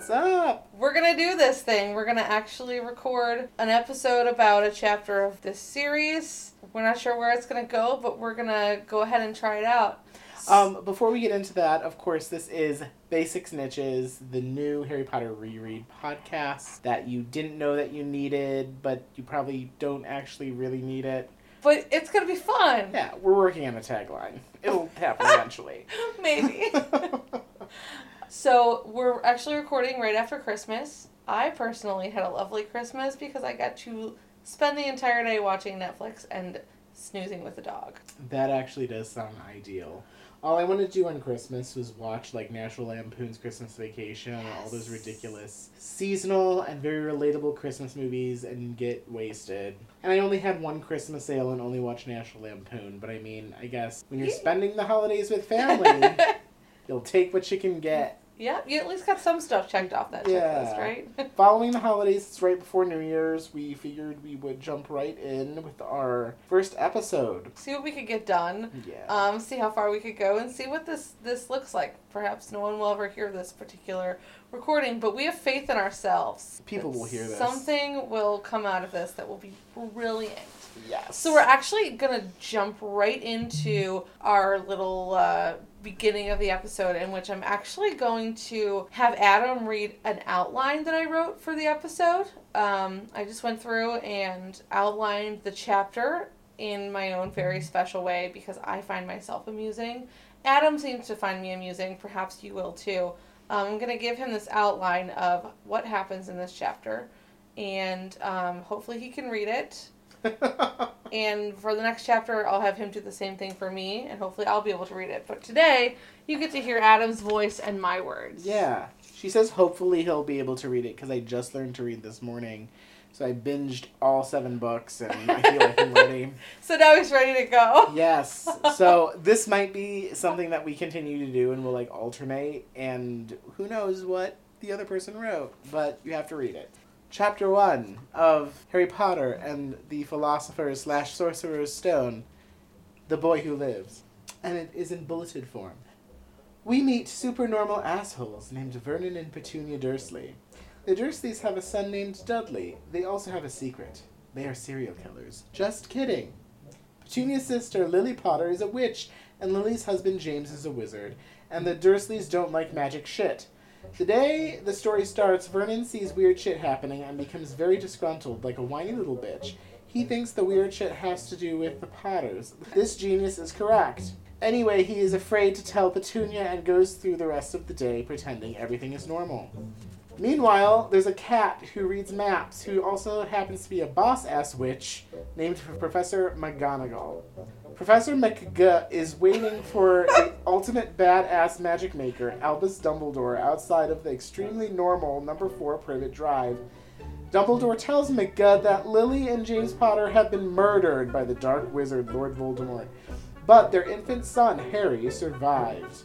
What's up? We're gonna do this thing. We're gonna actually record an episode about a chapter of this series. We're not sure where it's gonna go, but we're gonna go ahead and try it out. Um, before we get into that, of course, this is Basic Snitches, the new Harry Potter reread podcast that you didn't know that you needed, but you probably don't actually really need it. But it's gonna be fun. Yeah, we're working on a tagline. It'll happen eventually. Maybe. so we're actually recording right after Christmas. I personally had a lovely Christmas because I got to spend the entire day watching Netflix and snoozing with the dog. that actually does sound ideal. All I wanted to do on Christmas was watch like National Lampoon's Christmas Vacation and all those ridiculous seasonal and very relatable Christmas movies and get wasted. And I only had one Christmas sale and only watched National Lampoon, but I mean, I guess when you're spending the holidays with family, you'll take what you can get. Yep, you at least got some stuff checked off that Yeah. checklist, right? Following the holidays, it's right before New Year's, we figured we would jump right in with our first episode. see what we could get done. Yeah. Um, see how far we could go and see what this this looks like. Perhaps no one will ever hear this particular recording, but we have faith in ourselves. People will hear this. Something will come out of this that will be brilliant. yes. So we're actually gonna jump right into our little uh, beginning of the episode, in which I'm actually going to have Adam read an outline that I wrote for the episode. Um, I just went through and outlined the chapter in my own very special way because I find myself amusing. Adam seems to find me amusing. Perhaps you will too. Um, I'm gonna give him this outline of what happens in this chapter, and um, hopefully he can read it. And for the next chapter, I'll have him do the same thing for me, and hopefully I'll be able to read it. But today, you get to hear Adam's voice and my words. Yeah. She says hopefully he'll be able to read it because I just learned to read this morning. So I binged all seven books and I feel like I'm ready. So now he's ready to go. Yes. So this might be something that we continue to do and we'll like alternate and who knows what the other person wrote, but you have to read it. Chapter one of Harry Potter and the Philosopher's slash Sorcerer's Stone, The Boy Who Lives. And it is in bulleted form. We meet supernormal assholes named Vernon and Petunia Dursley. The Dursleys have a son named Dudley. They also have a secret. They are serial killers. Just kidding. Petunia's sister, Lily Potter, is a witch, and Lily's husband, James, is a wizard, and the Dursleys don't like magic shit. The day the story starts, Vernon sees weird shit happening and becomes very disgruntled, like a whiny little bitch. He thinks the weird shit has to do with the Potters. This genius is correct. Anyway, he is afraid to tell Petunia and goes through the rest of the day pretending everything is normal. Meanwhile, there's a cat who reads maps who also happens to be a boss ass witch named Professor McGonagall. Professor McG is waiting for the ultimate badass magic maker, Albus Dumbledore, outside of the extremely normal number 4 Privet Drive. Dumbledore tells McG that Lily and James Potter have been murdered by the dark wizard Lord Voldemort, but their infant son, Harry, survived.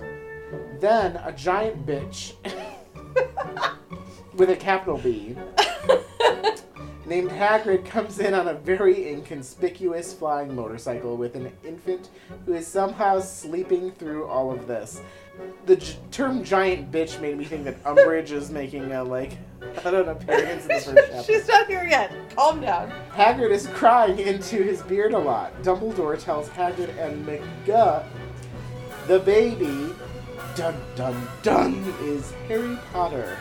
Then a giant bitch with a capital B named Hagrid comes in on a very inconspicuous flying motorcycle with an infant who is somehow sleeping through all of this. The j- term giant bitch made me think that Umbridge is making a, like, I don't know, appearance in the first chapter. She's not here yet. Calm down. Hagrid is crying into his beard a lot. Dumbledore tells Hagrid and McGuh the baby, dun dun dun, is Harry Potter.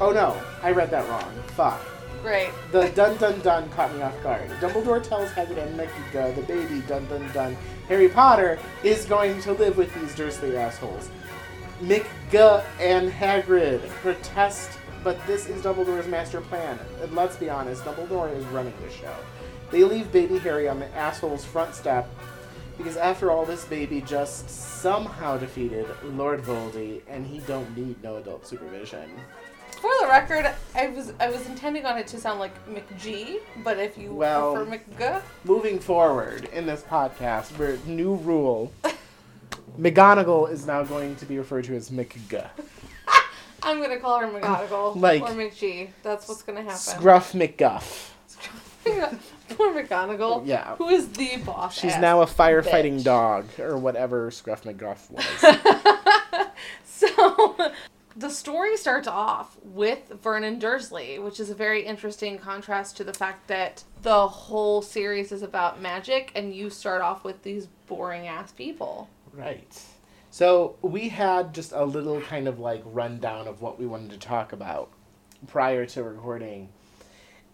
Oh no, I read that wrong. Fuck. Great. The dun dun dun caught me off guard. Dumbledore tells Hagrid and McGuh the baby, dun dun dun, Harry Potter is going to live with these Dursley assholes. McGuh and Hagrid protest, but this is Dumbledore's master plan. And let's be honest, Dumbledore is running the show. They leave baby Harry on the asshole's front step because after all, this baby just somehow defeated Lord Voldy, and he don't need no adult supervision. For the record, I was I was intending on it to sound like McG, but if you Well- prefer McG, Moving forward in this podcast, we're new rule. McGonagall is now going to be referred to as McG. I'm gonna call her McGonagall Like- or McG. That's what's gonna happen. Scruff McGuff. Poor McGonagall. Yeah. Who is the boss? She's ass now a firefighting bitch. dog, or whatever Scruff McGuff was. so the story starts off with Vernon Dursley, which is a very interesting contrast to the fact that the whole series is about magic and you start off with these boring ass people. Right. So we had just a little kind of like rundown of what we wanted to talk about prior to recording.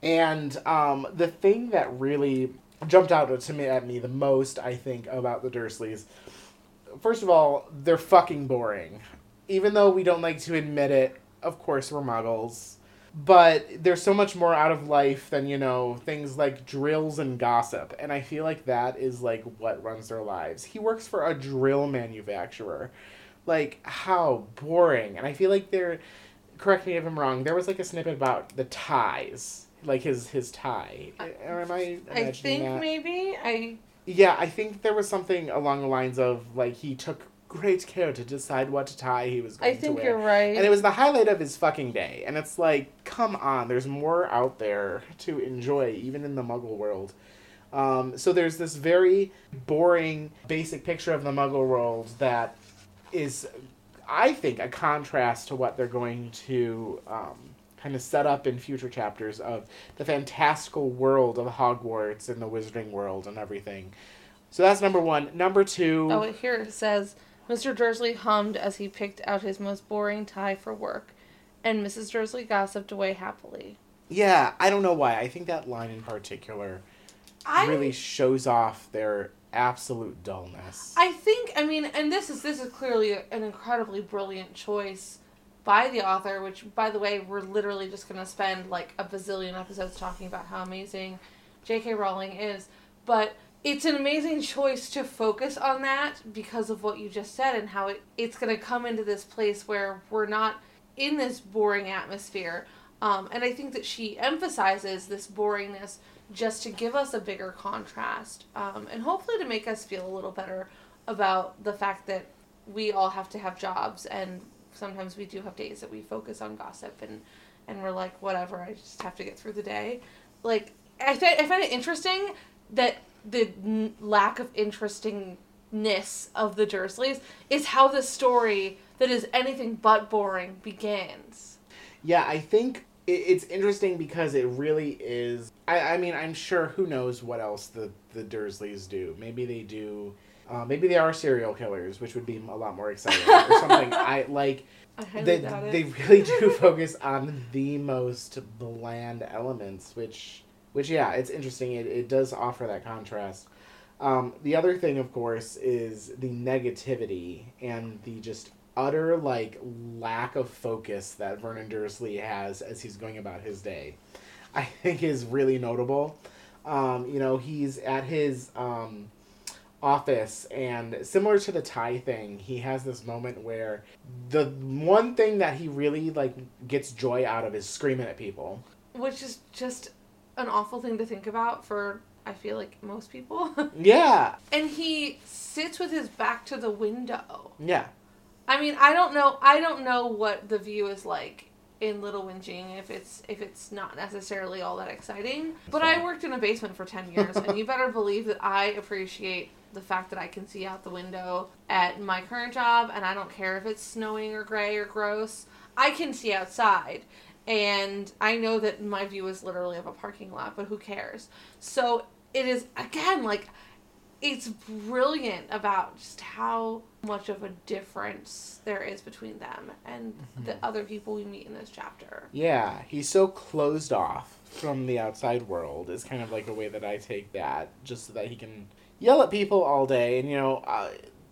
And um, the thing that really jumped out to me at me the most, I think, about the Dursleys, first of all, they're fucking boring. Even though we don't like to admit it, of course we're muggles. But there's so much more out of life than, you know, things like drills and gossip. And I feel like that is like what runs their lives. He works for a drill manufacturer. Like, how boring. And I feel like they're correct me if I'm wrong, there was like a snippet about the ties. Like his his tie. Or am I I think that? maybe I Yeah, I think there was something along the lines of like he took great care to decide what tie he was going I think to you're wear. right. And it was the highlight of his fucking day. And it's like, come on, there's more out there to enjoy, even in the muggle world. Um, so there's this very boring, basic picture of the muggle world that is, I think, a contrast to what they're going to um, kind of set up in future chapters of the fantastical world of Hogwarts and the wizarding world and everything. So that's number one. Number two. Oh, here it says Mr. Dursley hummed as he picked out his most boring tie for work, and Mrs. Dursley gossiped away happily. Yeah, I don't know why. I think that line in particular I really shows off their absolute dullness. I think I mean, and this is this is clearly an incredibly brilliant choice by the author. Which, by the way, we're literally just gonna spend like a bazillion episodes talking about how amazing J.K. Rowling is, but it's an amazing choice to focus on that because of what you just said and how it, it's going to come into this place where we're not in this boring atmosphere. Um, and I think that she emphasizes this boringness just to give us a bigger contrast um, and hopefully to make us feel a little better about the fact that we all have to have jobs and sometimes we do have days that we focus on gossip and, and we're like, whatever, I just have to get through the day. Like, I, th- I find it interesting that the n- lack of interestingness of the Dursleys is how the story that is anything but boring begins. Yeah, I think it, it's interesting because it really is. I, I mean, I'm sure who knows what else the, the Dursleys do. Maybe they do. Uh, maybe they are serial killers, which would be a lot more exciting or something. I like. I They, they really do focus on the most bland elements, which which yeah, it's interesting. It it does offer that contrast. Um, the other thing, of course, is the negativity and the just utter like lack of focus that Vernon Dursley has as he's going about his day. I think is really notable. Um, you know, he's at his um, office and similar to the tie thing he has this moment where the one thing that he really like gets joy out of is screaming at people Which is just an awful thing to think about for, I feel like, most people. yeah and he sits with his back to the window. yeah I mean, I don't know. I don't know what the view is like in Little Whinging if it's if it's not necessarily all that exciting. But I worked in a basement for ten years, and you better believe that I appreciate the fact that I can see out the window at my current job, and I don't care if it's snowing or gray or gross. I can see outside. And I know that my view is literally of a parking lot, but who cares? So it is again like it's brilliant about just how much of a difference there is between them and the other people we meet in this chapter. yeah he's so closed off from the outside world is kind of like a way that i take that just so that he can yell at people all day and you know uh,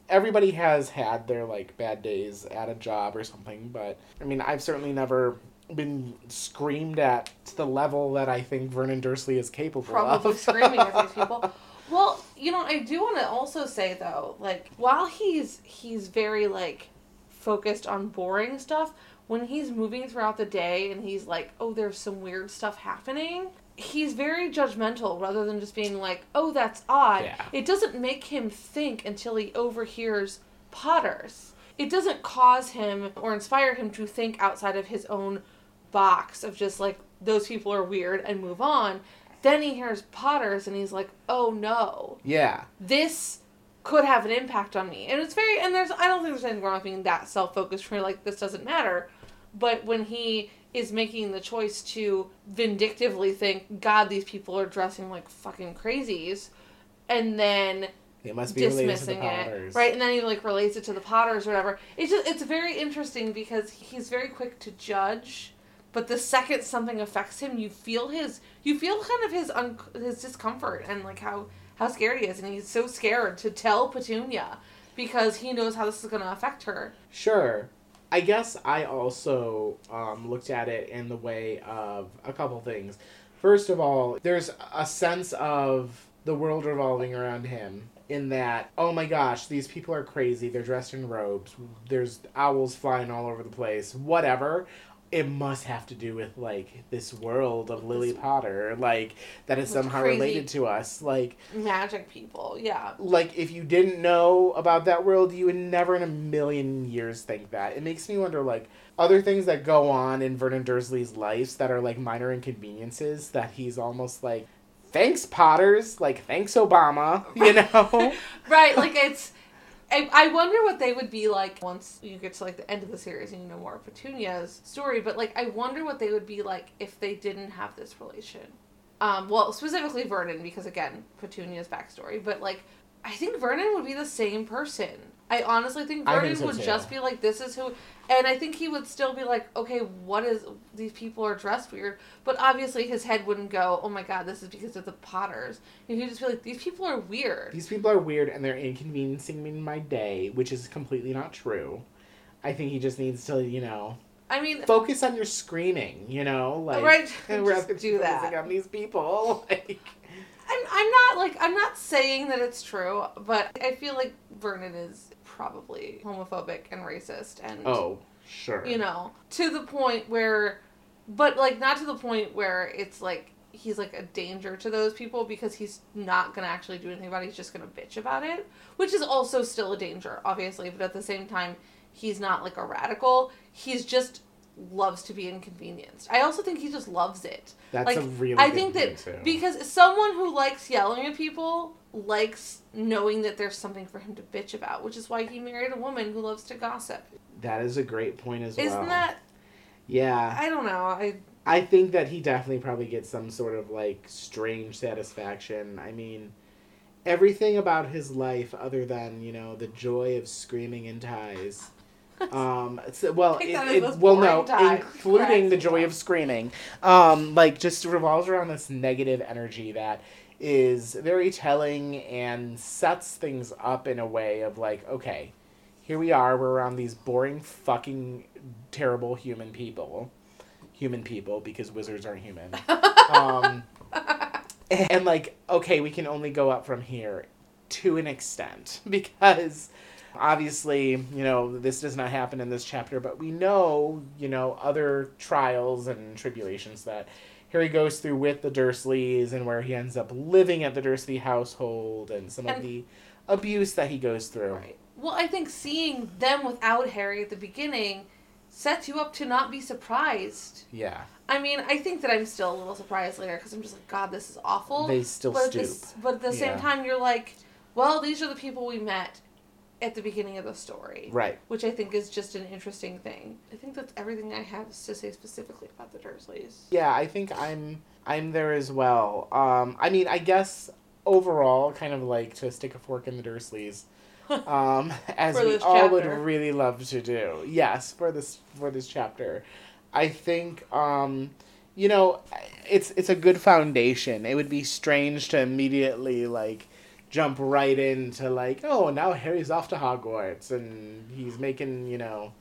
everybody has had their like bad days at a job or something but i mean i've certainly never been screamed at to the level that i think vernon dursley is capable of. Probably of screaming at these people. Well, you know, I do want to also say though, like while he's he's very like focused on boring stuff, when he's moving throughout the day and he's like, "Oh, there's some weird stuff happening." He's very judgmental rather than just being like, "Oh, that's odd." Yeah. It doesn't make him think until he overhears Potters. It doesn't cause him or inspire him to think outside of his own box of just like those people are weird and move on. Then he hears Potters and he's like, "Oh no, yeah this could have an impact on me." And it's very and there's I don't think there's anything wrong with being that self focused. Where like this doesn't matter, But when he is making the choice to vindictively think, God, these people are dressing like fucking crazies, and then They must be related to the dismissing Potters. it, right? And then he like relates it to the Potters or whatever. It's just it's very interesting because he's very quick to judge, but the second something affects him, you feel his you feel kind of his un- his discomfort and like how how scared he is, and he's so scared to tell Petunia because he knows how this is going to affect her. Sure. I guess I also um, looked at it in the way of a couple things. First of all, there's a sense of the world revolving around him in that, oh my gosh, these people are crazy. They're dressed in robes. There's owls flying all over the place. Whatever. It must have to do with like this world of Lily Potter, like that is somehow related to us. Like Magic people, yeah. like if you didn't know about that world you would never in a million years think that it makes me wonder like other things that go on in vernon dursley's life that are like minor inconveniences that he's almost like thanks potters like thanks obama you know Right, like it's. I, I wonder what they would be like once you get to like the end of the series and you know more of Petunia's story. But like, I wonder what they would be like if they didn't have this relation. Um, well, specifically Vernon, because again, Petunia's backstory. But like, I think Vernon would be the same person. I honestly think I Vernon think so, would too. just be like, "This is who," and I think he would still be like, "Okay, what is these people are dressed weird?" But obviously, his head wouldn't go, "Oh my god, this is because of the Potters." And he'd just be like, "These people are weird." these people are weird and they're inconveniencing me in my day which is completely not true i think he just needs to you know I mean, focus on your screaming you know like right? and just rather do that. on these people like I'm, I'm not like I'm not saying that it's true, but I feel like Vernon is probably homophobic and racist, and oh sure you know, to the point where, but like not to the point where it's like he's like a danger to those people because he's not gonna actually do anything about it. He's just gonna bitch about it, which is also still a danger, obviously. But at the same time, he's not like a radical. He's just loves to be inconvenienced. I also think he just loves it. That's like, a really I think that too. because someone who likes yelling at people likes knowing that there's something for him to bitch about, which is why he married a woman who loves to gossip. That is a great point as well. Isn't that? Yeah. I don't know. I I think that he definitely probably gets some sort of like strange satisfaction. I mean, everything about his life other than, you know, the joy of screaming in ties. Um, it's, well, it, it- well, no, tie. including the joy of screaming. Um, like just revolves around this negative energy that is very telling and sets things up in a way of like, okay, here we are, we're around these boring, fucking, terrible human people. Human people, because wizards aren't human. um, and like, okay, we can only go up from here to an extent because obviously, you know, this does not happen in this chapter, but we know, you know, other trials and tribulations that Harry goes through with the Dursleys and where he ends up living at the Dursley household and some of the abuse that he goes through. right. Well, I think seeing them without Harry at the beginning sets you up to not be surprised. Yeah. I mean, I think that I'm still a little surprised later because I'm just like, God, this is awful. They still but stoop. At this, but at the same time, you're like, well, these are the people we met at the beginning of the story. Right. Which I think is just an interesting thing. I think that's everything I have to say specifically about the Dursleys. Yeah, I think I'm I'm there as well. Um, I mean, I guess overall, kind of like to stick a fork in the Dursleys, um, as we all would really love to do. Yes, for this for this chapter, I think um, you know it's it's a good foundation. It would be strange to immediately like jump right into like oh now Harry's off to Hogwarts and he's making you know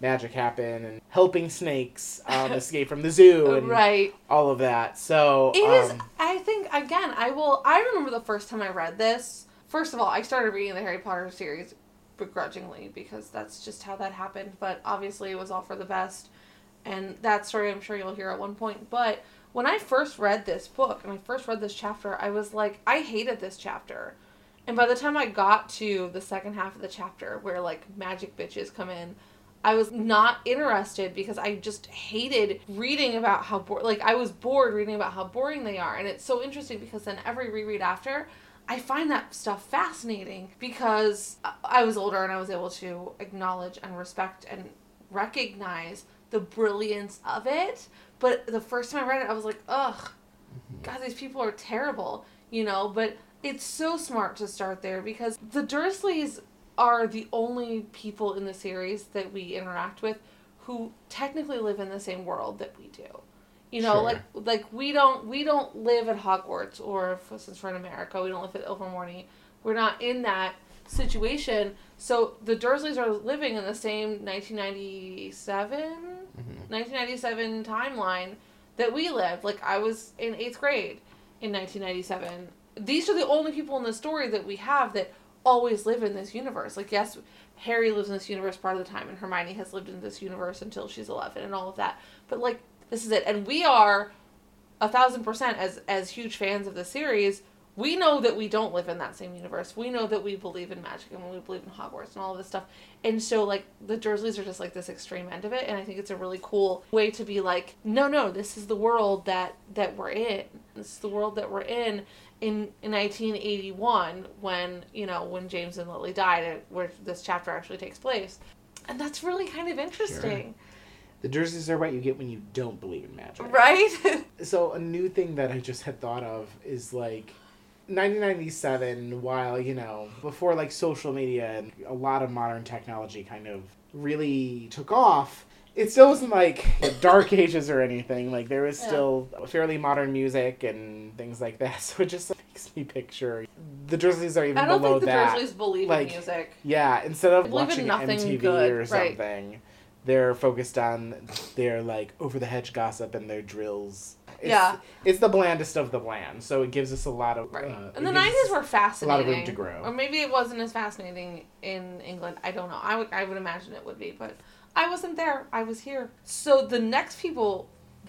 magic happen and helping snakes um, escape from the zoo and right. all of that. So It is. um, I think again. I will. I remember the first time I read this. First of all, I started reading the Harry Potter series begrudgingly because that's just how that happened. But obviously, it was all for the best, and that story I'm sure you'll hear at one point. But when I first read this book and I first read this chapter, I was like, I hated this chapter. And by the time I got to the second half of the chapter, where like magic bitches come in, I was not interested because I just hated reading about how bored. Like I was bored reading about how boring they are, and it's so interesting because then every reread after, I find that stuff fascinating because I- was older and I was able to acknowledge and respect and recognize the brilliance of it. But the first time I read it, I was like, ugh, God, these people are terrible, you know. But it's so smart to start there because the Dursleys are the only people in the series that we interact with who technically live in the same world that we do. You know, Sure. like like we don't we don't live at Hogwarts or if, since we're in America, we don't live at Ilvermorny. We're not in that situation. So the Dursleys are living in the same 1997 Mhm. 1997 timeline that we lived. Like I was in 8th grade in 1997. These are the only people in the story that we have that always live in this universe. Like yes, Harry lives in this universe part of the time and Hermione has lived in this universe until she's 11 and all of that. But like this is it and we are a thousand percent as as huge fans of the series we know that we don't live in that same universe. We know that we believe in magic and we believe in hogwarts and all of this stuff. And so like the dursleys are just like this extreme end of it. And i think it's a really cool way to be like no no this is the world that that we're in. This is the world that we're in in, in 1981 when you know when james and lily died where this chapter actually takes place. And that's really kind of interesting. The Dursleys are what you get when you don't believe in magic. right? So a new thing that I just had thought of is like 1997 while you know before like social media and a lot of modern technology kind of really took off it still wasn't like dark ages or anything like there was Yeah. still fairly modern music and things like that so it just makes me picture the Dursleys are even i don't below think the that dursleys believe like, in music yeah, instead of They believe in watching MTV good, or right. something, they're focused on their like over the hedge gossip and their drills. It's, Yeah. it's the blandest of the bland, so it gives us a lot of. Right. Uh, and the nineties were fascinating. a lot of room to grow. Or maybe it wasn't as fascinating in England. I don't know. I would I would imagine it would be, but I wasn't there. I was here. So the next people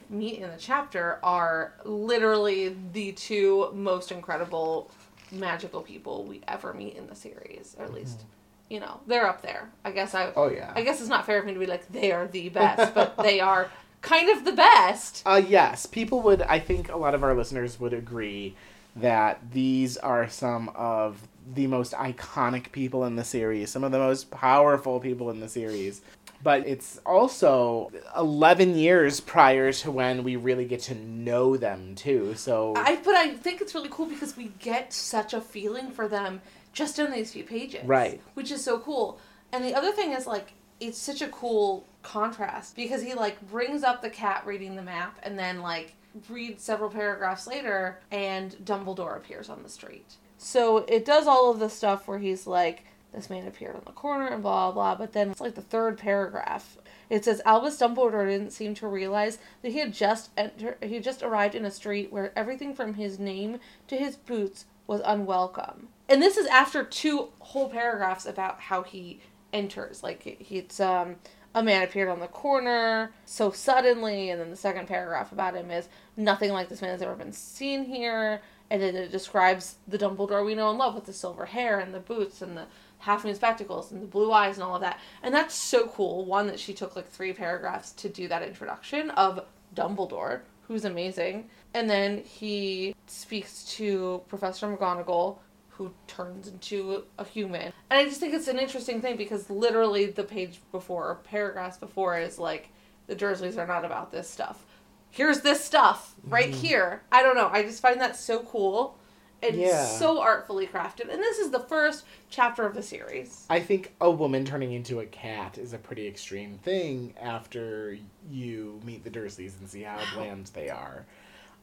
meet in the chapter are literally the two most incredible magical people we ever meet in the series, or at least you know they're up there. I guess I. Oh yeah. I guess it's not fair for me to be like they are the best, but they are kind of the best. Uh, yes, people would. I think a lot of our listeners would agree that these are some of the most iconic people in the series, some of the most powerful people in the series. But it's also 11 years prior to when we really get to know them, too. So, I but I think it's really cool because we get such a feeling for them just in these few pages. Right. Which is so cool. And the other thing is like it's such a cool contrast because he like brings up the cat reading the map and then like reads several paragraphs later and Dumbledore appears on the street. So it does all of the stuff where he's like this man appeared on the corner and blah blah but then it's like the third paragraph it says Albus Dumbledore didn't seem to realize that he had just entered he had just arrived in a street where everything from his name to his boots was unwelcome. And this is after two whole paragraphs about how he enters. Like it's um a man appeared on the corner so suddenly, and then the second paragraph about him is nothing like this man has ever been seen here. And then it describes the Dumbledore we know and love with the silver hair and the boots and the half moon spectacles and the blue eyes and all of that. And that's so cool. One that she took like three paragraphs to do that introduction of Dumbledore, who's amazing. And then he speaks to Professor McGonagall, who turns into a human. And I just think it's an interesting thing because literally the page before, or paragraphs before, is like, the Dursleys are not about this stuff. Here's this stuff right mm-hmm. here. I don't know. I just find that so cool and Yeah. so artfully crafted. And this is the first chapter of the series. I think a woman turning into a cat is a pretty extreme thing after you meet the Dursleys and see how bland they are,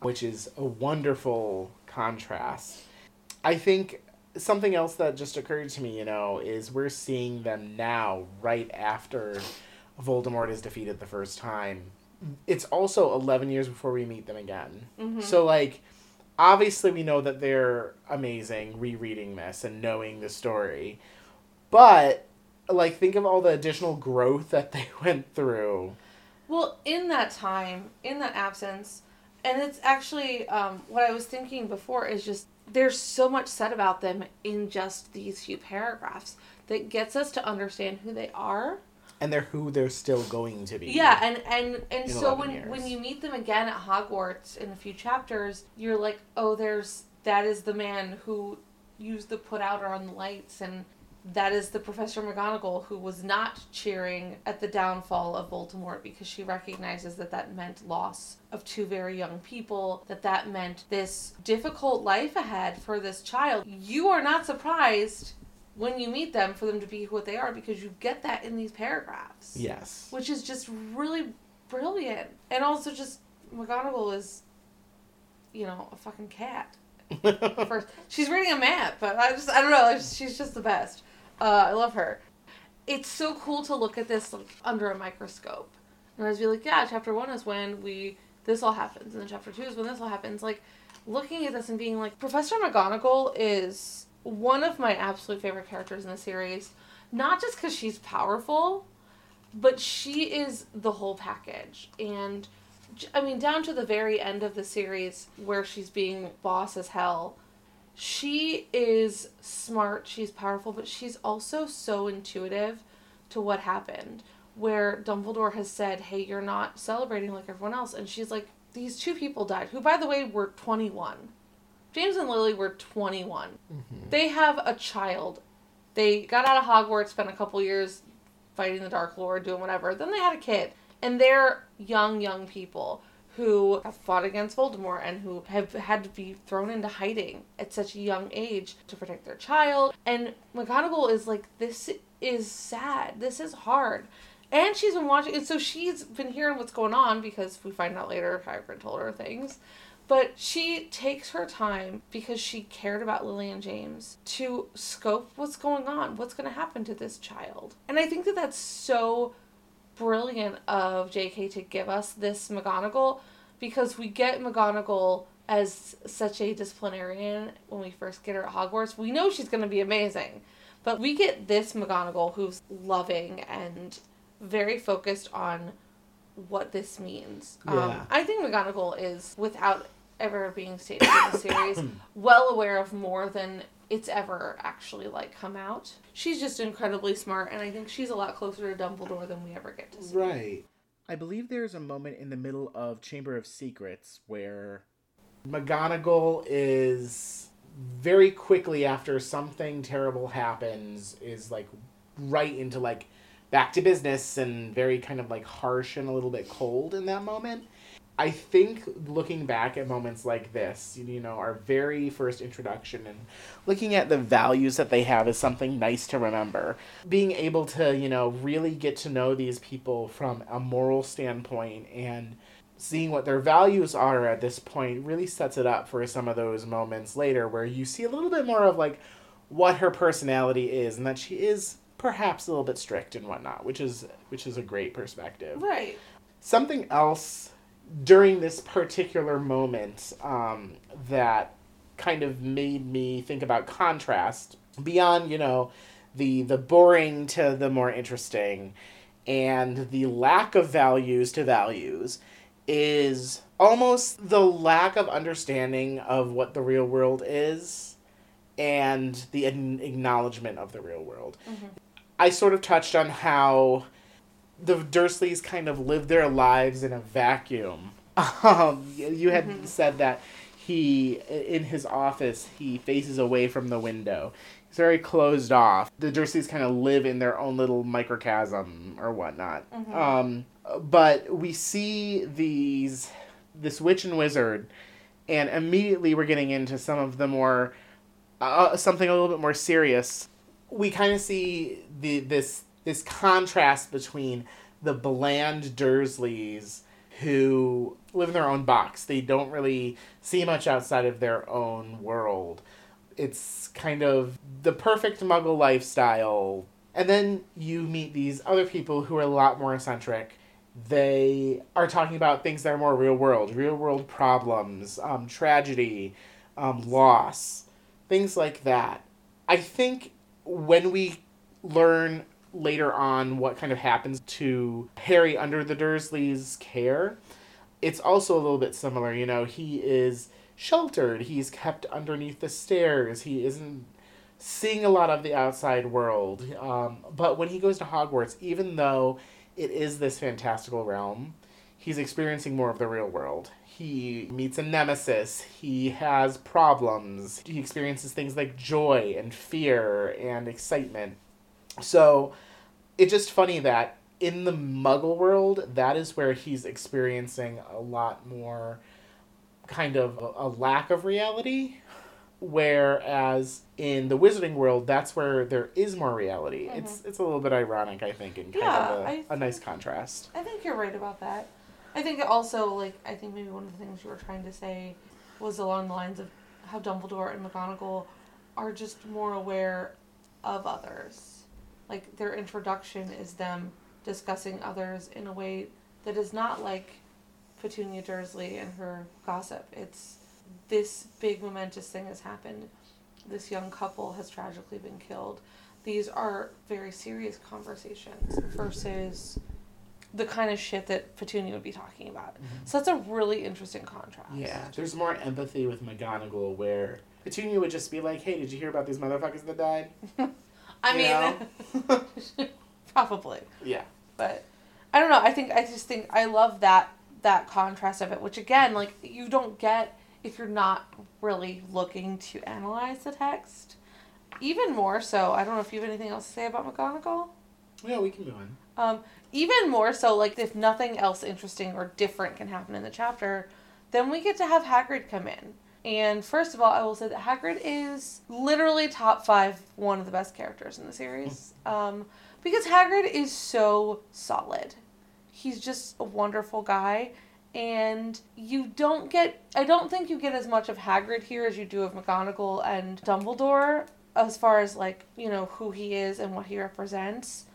which is a wonderful contrast. I think something else that just occurred to me, you know, is we're seeing them now right after Voldemort is defeated the first time. It's also 11 years before we meet them again. Mhm. So, like, obviously we know that they're amazing rereading this and knowing the story. But, like, think of all the additional growth that they went through. Well, in that time, in that absence, and it's actually um, what I was thinking before is just there's so much said about them in just these few paragraphs that gets us to understand who they are. And they're who they're still going to be. Yeah, and and and so when years. when you meet them again at Hogwarts in a few chapters, you're like, oh, there's that is the man who used the put outer on the lights, and that is the Professor McGonagall who was not cheering at the downfall of Voldemort because she recognizes that that meant loss of two very young people, that that meant this difficult life ahead for this child. You are not surprised when you meet them for them to be what they are because you get that in these paragraphs. Yes. Which is just really brilliant. And also just McGonagall is you know, a fucking cat. First, she's reading a map, but I just I don't know. She's just the best. Uh, I love her. It's so cool to look at this under a microscope, and I was be like, yeah, chapter one is when we this all happens, and then chapter two is when this all happens. Like looking at this and being like, Professor McGonagall is one of my absolute favorite characters in the series, not just because she's powerful, but she is the whole package and I mean, down to the very end of the series where she's being boss as hell. She is smart, she's powerful, but she's also so intuitive to what happened. Where Dumbledore has said, Hey, you're not celebrating like everyone else. And she's like, These two people died, who, by the way, were 21. James and Lily were 21. Mm-hmm. They have a child. They got out of Hogwarts, spent a couple years fighting the Dark Lord, doing whatever. Then they had a kid. And they're young, young people who have fought against Voldemort and who have had to be thrown into hiding at such a young age to protect their child. And McGonagall is like, this is sad. This is hard. And she's been watching, and so she's been hearing what's going on because we find out later Hagrid told her things. But she takes her time because she cared about Lily and James to scope what's going on, what's going to happen to this child. And I think that that's so brilliant of JK to give us this McGonagall because we get McGonagall as such a disciplinarian when we first get her at Hogwarts. We know she's going to be amazing, but we get this McGonagall who's loving and very focused on what this means. Um, yeah. Um, I think McGonagall is, without ever being stated in the series, well aware of more than it's ever actually like come out. She's just incredibly smart, and I think she's a lot closer to Dumbledore than we ever get to see. Right. I believe there's a moment in the middle of Chamber of Secrets where McGonagall is very quickly after something terrible happens is like right into like back to business and very kind of like harsh and a little bit cold in that moment I think looking back at moments like this, you know, our very first introduction and looking at the values that they have is something nice to remember. Being able to, you know, really get to know these people from a moral standpoint and seeing what their values are at this point really sets it up for some of those moments later where you see a little bit more of like what her personality is and that she is perhaps a little bit strict and whatnot, which is which is a great perspective. Right. Something else during this particular moment um, that kind of made me think about contrast beyond you know the the boring to the more interesting and the lack of values to values is almost the lack of understanding of what the real world is and the acknowledgement of the real world. Mm-hmm. I sort of touched on how the Dursleys kind of live their lives in a vacuum. Um, you had mm-hmm. said that he, in his office, he faces away from the window. He's very closed off. The Dursleys kind of live in their own little microcosm or whatnot. Mm-hmm. Um, but we see these this witch and wizard, and immediately we're getting into some of the more uh, something a little bit more serious. We kind of see the this this contrast between the bland Dursleys who live in their own box. They don't really see much outside of their own world. It's kind of the perfect muggle lifestyle. And then you meet these other people who are a lot more eccentric. They are talking about things that are more real world, real world problems, um, tragedy, um, loss, things like that. I think when we learn later on what kind of happens to Harry under the Dursleys' care, it's also a little bit similar. You know, he is sheltered, he's kept underneath the stairs, he isn't seeing a lot of the outside world. Um, but when he goes to Hogwarts, even though it is this fantastical realm, he's experiencing more of the real world. He meets a nemesis. He has problems. He experiences things like joy and fear and excitement. So it's just funny that in the muggle world, that is where he's experiencing a lot more kind of a, a lack of reality. Whereas in the wizarding world, that's where there is more reality. Mhm. It's it's a little bit ironic, I think, and kind Yeah, of a, a nice contrast. I think you're right about that. I think also, like, I think maybe one of the things you were trying to say was along the lines of how Dumbledore and McGonagall are just more aware of others. Like, their introduction is them discussing others in a way that is not like Petunia Dursley and her gossip. It's this big momentous thing has happened. This young couple has tragically been killed. These are very serious conversations versus the kind of shit that Petunia would be talking about. Mm-hmm. So that's a really interesting contrast. Yeah, there's more empathy with McGonagall where Petunia would just be like, "Hey, did you hear about these motherfuckers that died?" I mean, probably. Yeah. But I don't know. I think I just think I love that that contrast of it, which again, like you don't get if you're not really looking to analyze the text. Even more so, I don't know if you have anything else to say about McGonagall. Yeah, we can move on. Um, even more so, like if nothing else interesting or different can happen in the chapter, then we get to have Hagrid come in. And first of all, I will say that Hagrid is literally top five, one of the best characters in the series. Um, because Hagrid is so solid. He's just a wonderful guy. And you don't get, I don't think you get as much of Hagrid here as you do of McGonagall and Dumbledore as far as like, you know, who he is and what he represents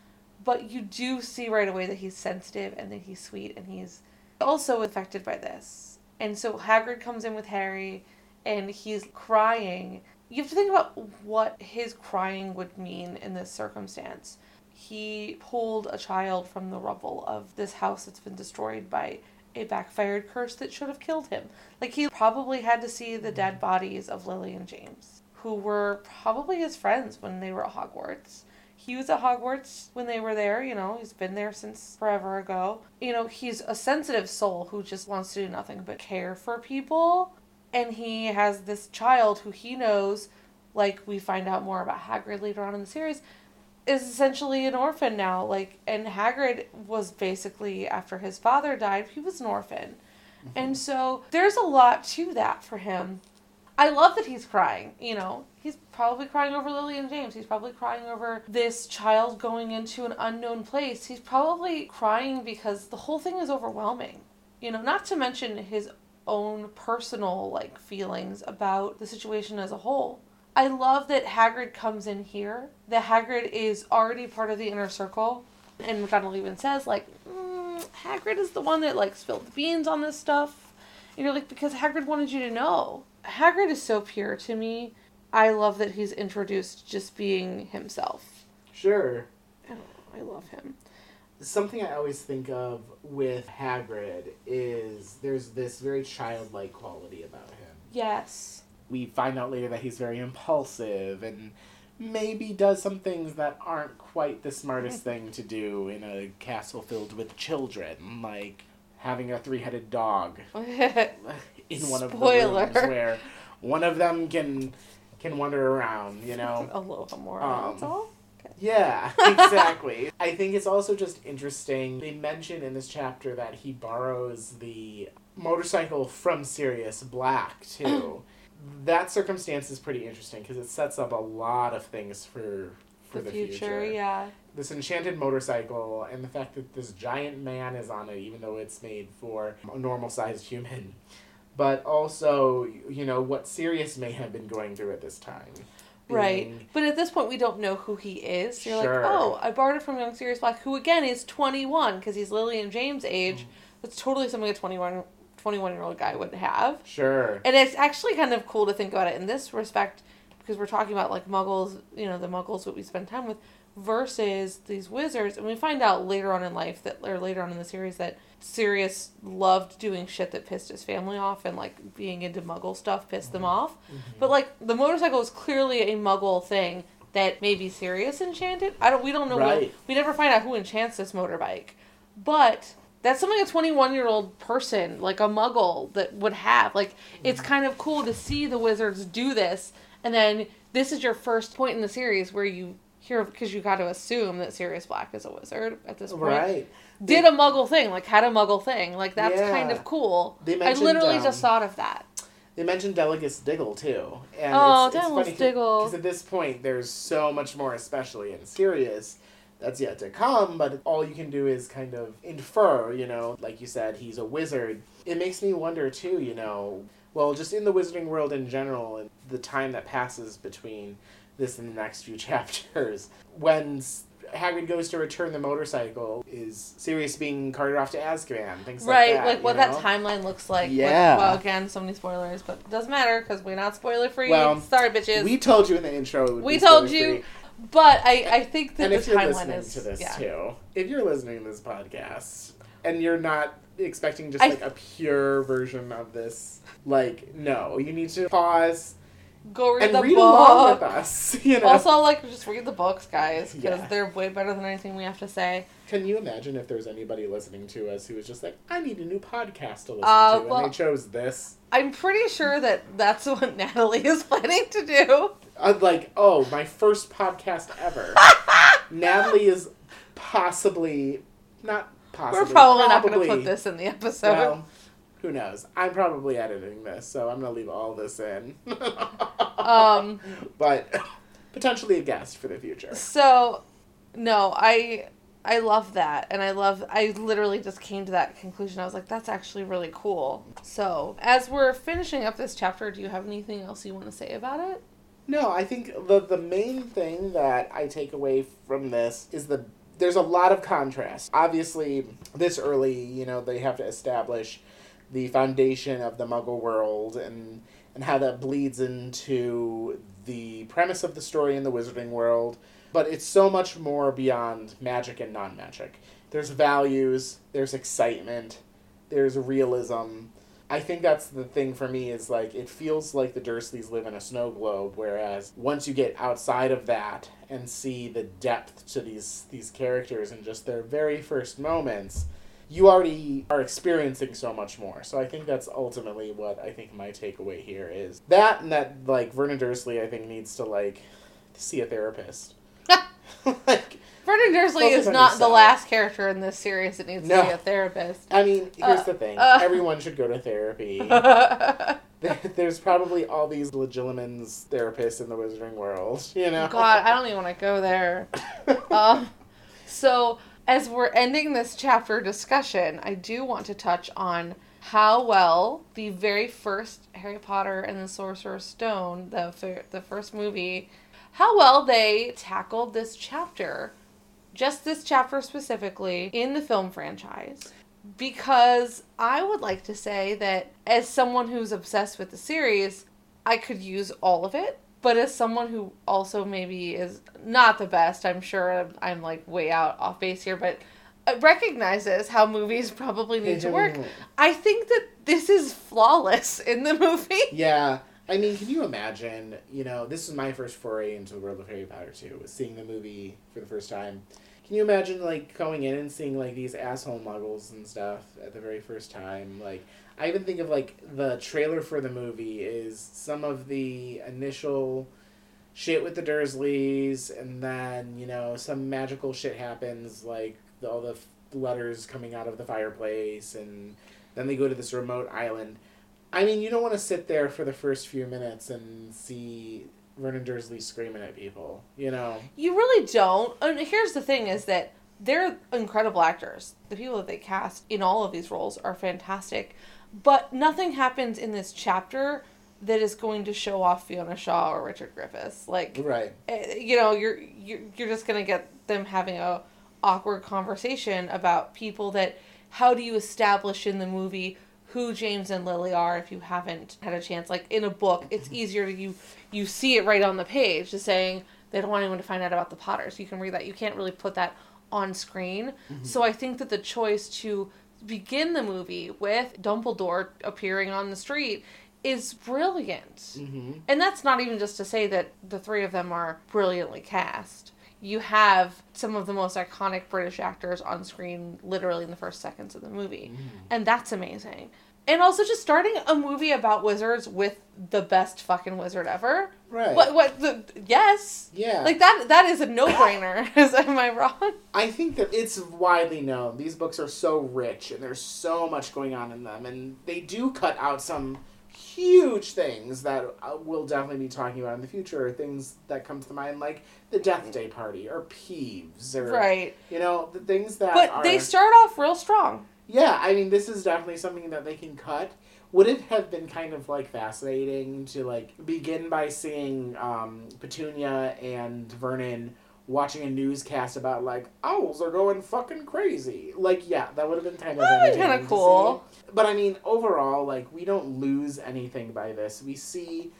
but you do see right away that he's sensitive and that he's sweet and he's also affected by this. And so Hagrid comes in with Harry and he's crying. You have to think about what his crying would mean in this circumstance. He pulled a child from the rubble of this house that's been destroyed by a backfired curse that should have killed him. Like he probably had to see the dead bodies of Lily and James, who were probably his friends when they were at Hogwarts he was at Hogwarts when they were there, you know, he's been there since forever ago. You know, he's a sensitive soul who just wants to do nothing but care for people. And he has this child who he knows, like we find out more about Hagrid later on in the series, is essentially an orphan now. Like, and Hagrid was basically, after his father died, he was an orphan. Mm-hmm. And so there's a lot to that for him. I love that he's crying. You know, he's probably crying over Lily and James. He's probably crying over this child going into an unknown place. He's probably crying because the whole thing is overwhelming. You know, not to mention his own personal like feelings about the situation as a whole. I love that Hagrid comes in here. That Hagrid is already part of the inner circle, and McGonagall even says like, mm, Hagrid is the one that like spilled the beans on this stuff. And you're like, because Hagrid wanted you to know. Hagrid is so pure to me. I love that he's introduced just being himself. Sure. I know. I love him. Something I always think of with Hagrid is there's this very childlike quality about him. Yes. We find out later that he's very impulsive and maybe does some things that aren't quite the smartest thing to do in a castle filled with children, like having a three-headed dog in one of the rooms where one of them can can wander around, you know. Alohomora. Um, Yeah, exactly. I think it's also just interesting. They mention in this chapter that he borrows the motorcycle from Sirius Black, too. that circumstance is pretty interesting because it sets up a lot of things for for The, the, future, yeah. This enchanted motorcycle and the fact that this giant man is on it, even though it's made for a normal sized human. But also, you know, what Sirius may have been going through at this time. Right. But at this point, we don't know who he is. You're Sure. like, oh, I borrowed it from young Sirius Black, who again is 21 because he's Lily and James' age. Mm. That's totally something a 21, 21 year old guy would have. Sure. And it's actually kind of cool to think about it in this respect because we're talking about like muggles, you know, the muggles that we spend time with versus these wizards. And we find out later on in life that, or later on in the series, that Sirius loved doing shit that pissed his family off and like being into muggle stuff pissed them mm-hmm. off. Mm-hmm. But like the motorcycle was clearly a muggle thing that maybe Sirius enchanted. I don't, we don't know. Right. We, we never find out who enchants this motorbike. But That's something a 21 year old person, like a muggle, that would have. Like, it's mm-hmm. kind of cool to see the wizards do this. And then this is your first point in the series where you hear, because you got to assume that Sirius Black is a wizard at this point. Right. Did a muggle thing, like, had a muggle thing. Like, that's kind of cool. They I literally um, just thought of that. They mentioned Delegus Diggle too. And Oh, it's, Delegus Diggle. Because at this point, there's so much more, especially in Sirius, that's yet to come. But all you can do is kind of infer. You know, like you said, he's a wizard. It makes me wonder too. You know, well, just in the wizarding world in general, and the time that passes between this in the next few chapters, when Hagrid goes to return the motorcycle, is Sirius being carted off to Azkaban? Things Right, like like, what you that timeline looks like. with- Yeah. well, again, so many spoilers, but it doesn't matter because we're not spoiler free. Well, Sorry, bitches. We told you in the intro. It would We told you, but I, I think that and the if you're listening is to this yeah. too, if you're listening to this podcast and you're not expecting just I- like a pure version of this, like no, you need to pause Go read and the read along with book. us. You know, Also, like, just read the books, guys, because Yeah. they're way better than anything we have to say. can you imagine if there was anybody listening to us who was just like, I need a new podcast to listen Uh, to, well- and they chose this? I'm pretty sure that that's what Natalie is planning to do. I'm like, oh, my first podcast ever. Natalie is possibly not possibly. We're probably, not going to put this in the episode. Well, who knows? I'm probably editing this, so I'm gonna leave all this in. Um, but potentially a guest for the future. So, no, I I love that, and I love. I literally just came to that conclusion. I was like, that's actually really cool. So, as we're finishing up this chapter, do you have anything else you want to say about it? No, I think the the main thing that I take away from this is the there's a lot of contrast. Obviously, this early, you know, they have to establish the foundation of the Muggle world and and how that bleeds into the premise of the story in the Wizarding world. But it's so much more beyond magic and non magic. There's values, there's excitement, there's realism. I think that's the thing for me is like it feels like the Dursleys live in a snow globe, whereas once you get outside of that and see the depth to these these characters and just their very first moments, you already are experiencing so much more. So I think that's ultimately what I think my takeaway here is that and that like Vernon Dursley I think needs to like see a therapist. like Vernon Dursley is not the last character in this series that needs No. to see a therapist. I mean, here's Uh, the thing. uh. Everyone should go to therapy. There's probably all these Legilimens therapists in the wizarding world, you know? God, I don't even want to go there. Um, so, as we're ending this chapter discussion, I do want to touch on how well the very first Harry Potter and the Sorcerer's Stone, the the first movie, how well they tackled this chapter, just this chapter specifically in the film franchise. Because I would like to say that as someone who's obsessed with the series, I could use all of it. But as someone who also maybe is not the best, I'm sure I'm, I'm like way out off base here, but uh, recognizes how movies probably need to work. I think that this is flawless in the movie. yeah. I mean, can you imagine, you know, this is my first foray into the world of Harry Potter too, was seeing the movie for the first time. Can you imagine, like, going in and seeing, like, these asshole muggles and stuff at the very first time? Like, I even think of, like, the trailer for the movie is some of the initial shit with the Dursleys, and then, you know, some magical shit happens, like all the f- letters coming out of the fireplace, and then they go to this remote island. I mean, you don't want to sit there for the first few minutes and see Vernon Dursley screaming at people, you know? You really don't. And here's the thing is that they're incredible actors. The people that they cast in all of these roles are fantastic. But nothing happens in this chapter that is going to show off Fiona Shaw or Richard Griffiths. Like Right. eh, you know, you're you're, you're just going to get them having a awkward conversation about people that how do you establish in the movie who James and Lily are if you haven't had a chance? Like in a book it's easier to you you see it right on the page just saying they don't want anyone to find out about the Potters. You can read that. You can't really put that on screen. So I think that the choice to begin the movie with Dumbledore appearing on the street is brilliant Mm-hmm. and that's not even just to say that the three of them are brilliantly cast. you have some of the most iconic British actors on screen literally in the first seconds of the movie. And that's amazing. And also just starting a movie about wizards with the best fucking wizard ever. Right. What what the yes. Yeah. Like that that is a no-brainer. Is am I wrong? I think that it's widely known. These books are so rich and there's so much going on in them, and they do cut out some huge things that uh, we'll definitely be talking about in the future. Things that come to mind, like the Death Day Party or Peeves, or Right. you know the things that. But are, they start off real strong. Yeah, I mean, this is definitely something that they can cut. Would it have been kind of like fascinating to like begin by seeing um, Petunia and Vernon watching a newscast about like owls are going fucking crazy? Like, yeah, that would have been kind of That would've been entertaining kinda to cool. But I mean, overall, like we don't lose anything by this. We see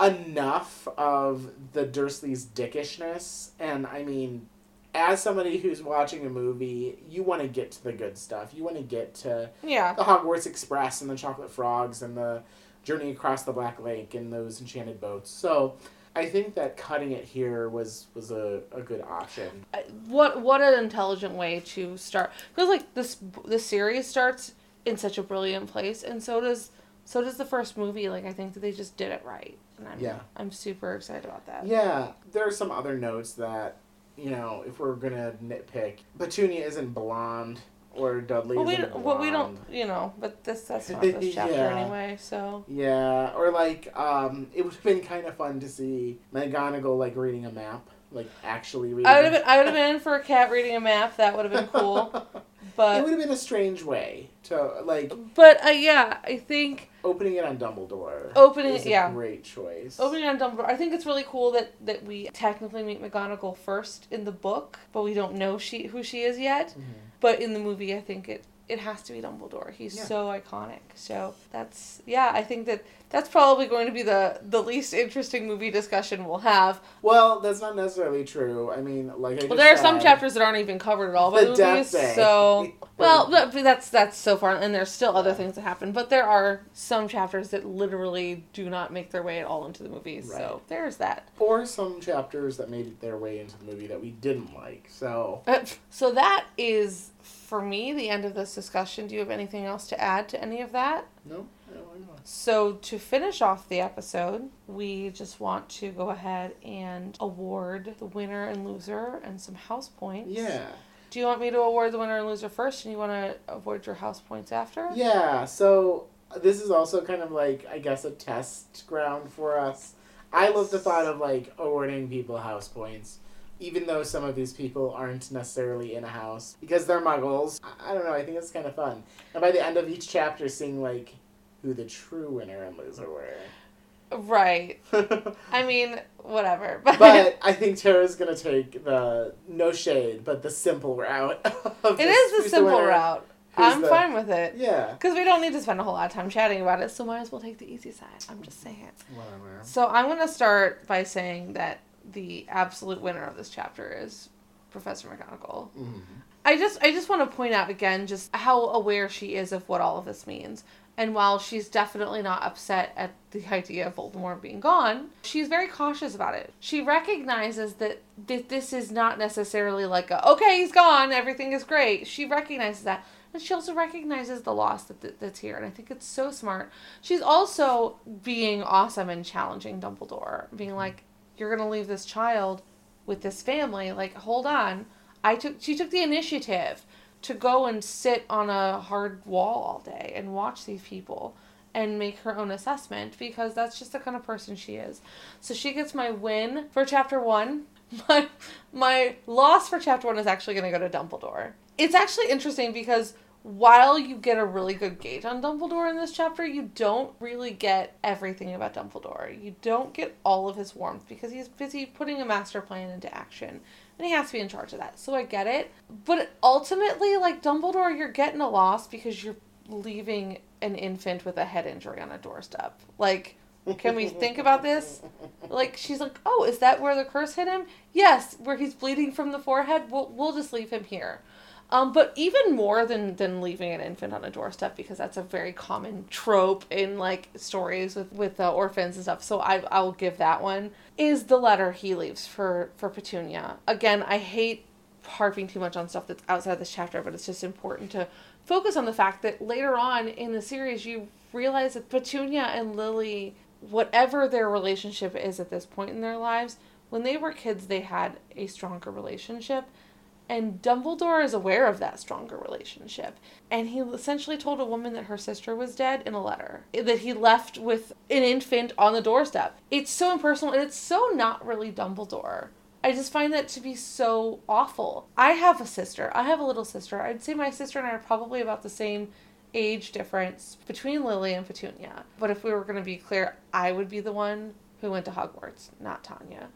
enough of the Dursleys' dickishness, and I mean, as somebody who's watching a movie, you want to get to the good stuff. You want to get to Yeah. the Hogwarts Express and the Chocolate Frogs and the Journey Across the Black Lake and those enchanted boats. So I think that cutting it here was was a, a good option. What what an intelligent way to start because like this the series starts in such a brilliant place and so does so does the first movie like i think that they just did it right and i'm Yeah. i'm super excited about that Yeah, there are some other notes that, you know, if we're gonna nitpick, Petunia isn't blonde or Dudley well we isn't don't well, we don't you know but this that's not this chapter Yeah. anyway so Yeah, or like, um, it would have been kind of fun to see McGonagall like reading a map, like actually reading. i would have been i would have been in for a cat reading a map that would have been cool it would have been a strange way to like but uh, yeah i think opening it on Dumbledore. Opening- is a yeah. great choice. Opening on Dumbledore. I think it's really cool that that we technically meet McGonagall first in the book, but we don't know she who she is yet. Mhm. But in the movie, I think it it has to be Dumbledore. He's Yeah. so iconic. So that's yeah. I think that that's probably going to be the the least interesting movie discussion we'll have. Well, that's not necessarily true. I mean, like I Well, there are some chapters that aren't even covered at all by The the Death movies. Day. So well, but but that's that's so far, and there's still other things that happen. But there are some chapters that literally do not make their way at all into the movies. So there's that. or some chapters that made their way into the movie that we didn't like. So Uh, So that is for me the end of this discussion. Do you have anything else to add to any of that? no, I don't. So to finish off the episode, we just want to go ahead and award the winner and loser and some house points. Yeah, Do you want me to award the winner and loser first, and you want to award your house points after? yeah. So this is also kind of like I guess a test ground for us. I love the thought of like awarding people house points. Even though some of these people aren't necessarily in a house because they're muggles, I, I don't know. I think it's kind of fun. And by the end of each chapter, seeing like who the true winner and loser were. Right. I mean, whatever. But, but I think Tara's gonna take the no shade, but the simple route. Of it just is the simple winner, route. who's I'm the- fine with it. Yeah. Because we don't need to spend a whole lot of time chatting about it, so might as well take the easy side. I'm just saying. Whatever. So I'm going to start by saying that the absolute winner of this chapter is Professor McGonagall. Mhm. I just I just want to point out again just how aware she is of what all of this means. And while she's definitely not upset at the idea of Voldemort being gone, she's very cautious about it. She recognizes that th- this is not necessarily like a, okay, he's gone, everything is great. She recognizes that. And she also recognizes the loss that, that that's here. And I think it's so smart. She's also being awesome and challenging Dumbledore, being like, you're going to leave this child with this family. Like, hold on. I took she took the initiative to go and sit on a hard wall all day and watch these people and make her own assessment because that's just the kind of person she is. So she gets my win for chapter 1. My my loss for chapter 1 is actually going to go to Dumbledore. It's actually interesting because while you get a really good gauge on Dumbledore in this chapter, you don't really get everything about Dumbledore. You don't get all of his warmth because he's busy putting a master plan into action and he has to be in charge of that. So I get it. But ultimately, like Dumbledore, you're getting a loss because you're leaving an infant with a head injury on a doorstep. Like, can we think about this? Like, she's like, oh, is that where the curse hit him? Yes, where he's bleeding from the forehead. We'll, we'll just leave him here. Um, but even more than than leaving an infant on a doorstep because that's a very common trope in like stories with with uh, orphans and stuff. So I I will give that one is the letter he leaves for for Petunia. Again, I hate harping too much on stuff that's outside this chapter, but it's just important to focus on the fact that later on in the series you realize that Petunia and Lily, whatever their relationship is at this point in their lives, when they were kids they had a stronger relationship and Dumbledore is aware of that stronger relationship. And he essentially told a woman that her sister was dead in a letter that he left with an infant on the doorstep. It's so impersonal and it's so not really Dumbledore. I just find that to be so awful. I have a sister. I have a little sister. I'd say my sister and I are probably about the same age difference between Lily and Petunia. But if we were going to be clear, I would be the one who went to Hogwarts, not Tanya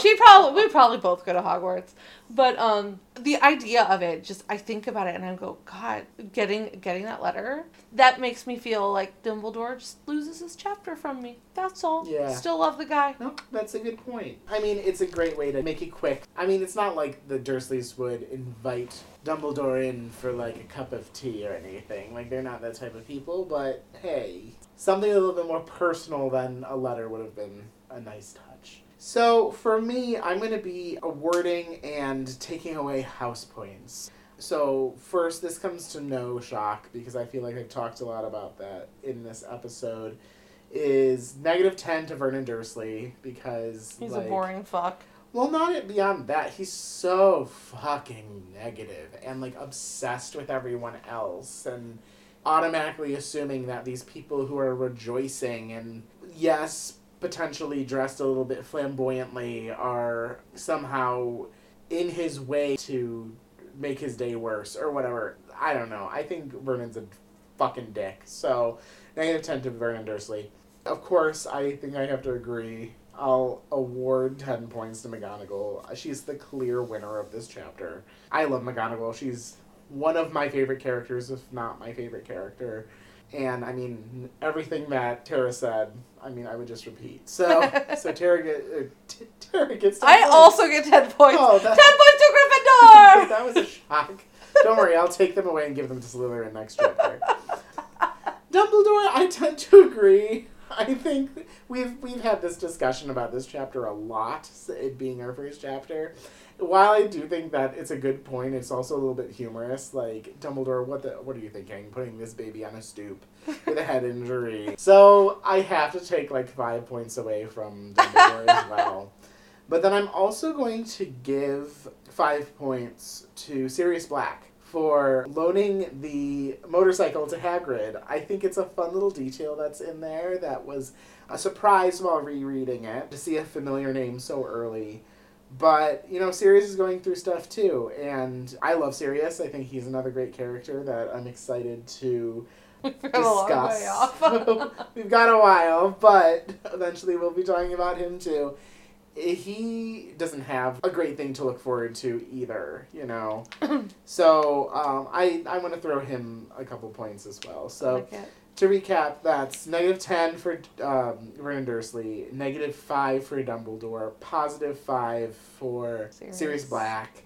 she probably we probably both go to Hogwarts. But um the idea of it, just I think about it and I go, God, getting getting that letter, that makes me feel like Dumbledore just loses his chapter from me. That's all. Yeah. Still love the guy. No, that's a good point. I mean, it's a great way to make it quick. I mean, it's not like the Dursleys would invite Dumbledore in for like a cup of tea or anything. Like they're not that type of people, but hey, something a little bit more personal than a letter would have been a nice touch. So for me, I'm going to be awarding and taking away house points. So first, this comes to no shock because I feel like I've talked a lot about that in this episode. Is negative ten to Vernon Dursley because He's like, a boring fuck. Well, not beyond that. He's so fucking negative and like obsessed with everyone else and automatically assuming that these people who are rejoicing and yes, potentially dressed a little bit flamboyantly are somehow in his way to make his day worse or whatever. I don't know. I think Vernon's a fucking dick. So, negative 10 to Vernon Dursley. Of course, I think I have to agree. I'll award 10 points to McGonagall. She's the clear winner of this chapter. I love McGonagall. She's one of my favorite characters, if not my favorite character. And I mean, everything that Tara said, I mean, I would just repeat. So, so Tara, get, uh, t- Tara gets. 10 I points. also get 10 points. Oh, 10 points to Gryffindor! that was a shock. Don't worry, I'll take them away and give them to Slytherin next chapter. Dumbledore, I tend to agree. I think we've we've had this discussion about this chapter a lot, it being our first chapter. While I do think that it's a good point, it's also a little bit humorous. Like Dumbledore, what the what are you thinking? Putting this baby on a stoop with a head injury. So I have to take like five points away from Dumbledore as well. But then I'm also going to give five points to Sirius Black for loaning the motorcycle to Hagrid. I think it's a fun little detail that's in there that was a surprise while rereading it to see a familiar name so early. But, you know, Sirius is going through stuff too, and I love Sirius. I think he's another great character that I'm excited to We've got a long discuss. We've got a while, but eventually we'll be talking about him too. He doesn't have a great thing to look forward to either, you know. so um, I I want to throw him a couple points as well. So Like. To recap, that's negative 10 for um, Vernon Dursley, negative 5 for Dumbledore, positive 5 for Sirius. Sirius Black,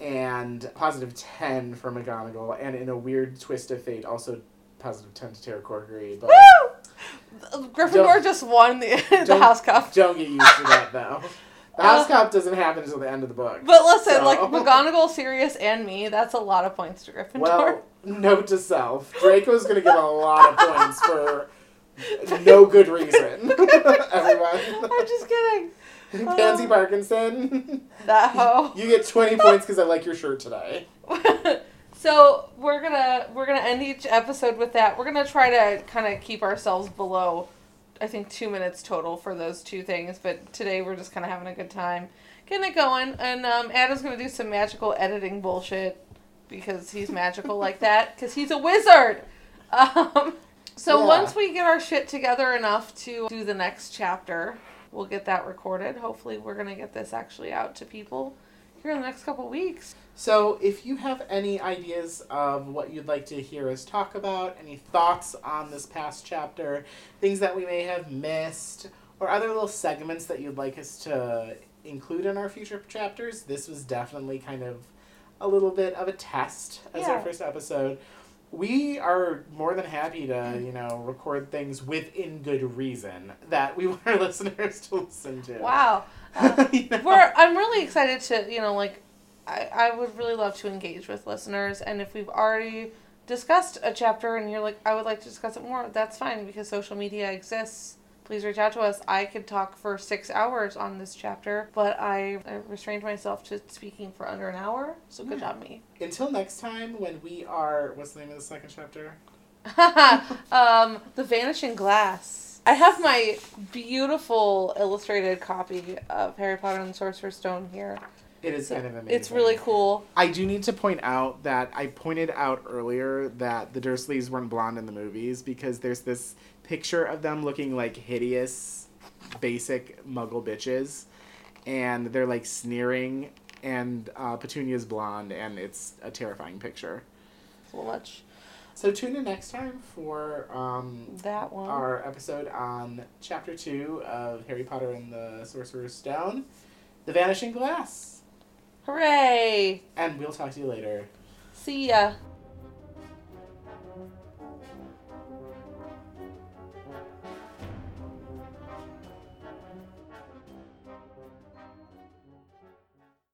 and positive 10 for McGonagall, and in a weird twist of fate, also positive 10 to Tara Corkery. But Woo! Gryffindor just won the, the House Cup. don't get used to that, though. The House Uh, Cup doesn't happen until the end of the book. But listen, So- like McGonagall, Sirius, and me, that's a lot of points to Gryffindor. Well, note to self, Draco's going to get a lot of points for no good reason. Everyone. I'm just kidding. Pansy Uh, Parkinson. That hoe. You get 20 points because I like your shirt today. so we're gonna we're gonna end each episode with that. We're gonna try to kind of keep ourselves below, I think two minutes total for those two things. But today we're just kind of having a good time, getting it going. And um, Adam's gonna do some magical editing bullshit because he's magical like that because he's a wizard. Um, so Yeah. once we get our shit together enough to do the next chapter, we'll get that recorded. Hopefully, we're gonna get this actually out to people here in the next couple weeks. So, if you have any ideas of what you'd like to hear us talk about, any thoughts on this past chapter, things that we may have missed, or other little segments that you'd like us to include in our future chapters, this was definitely kind of a little bit of a test as our first episode. We are more than happy to, you know, record things within good reason that we want our listeners to listen to. Wow. Uh, You know? we're I'm really excited to you know like I I would really love to engage with listeners and if we've already discussed a chapter and you're like I would like to discuss it more that's fine because social media exists. Please reach out to us. I could talk for six hours on this chapter, but I, I restrained myself to speaking for under an hour. So good Yeah. job, me. Until next time, when we are, what's the name of the second chapter? um, the Vanishing Glass. I have my beautiful illustrated copy of Harry Potter and the Sorcerer's Stone here. It is kind of amazing. It's really cool. I do need to point out that I pointed out earlier that the Dursleys weren't blonde in the movies because there's this picture of them looking like hideous, basic muggle bitches, and they're like sneering, and uh, Petunia's blonde, and it's a terrifying picture. So much. So tune in next time for um, That one. our episode on Chapter 2 of Harry Potter and the Sorcerer's Stone, The Vanishing Glass. Hooray! And we'll talk to you later. See ya.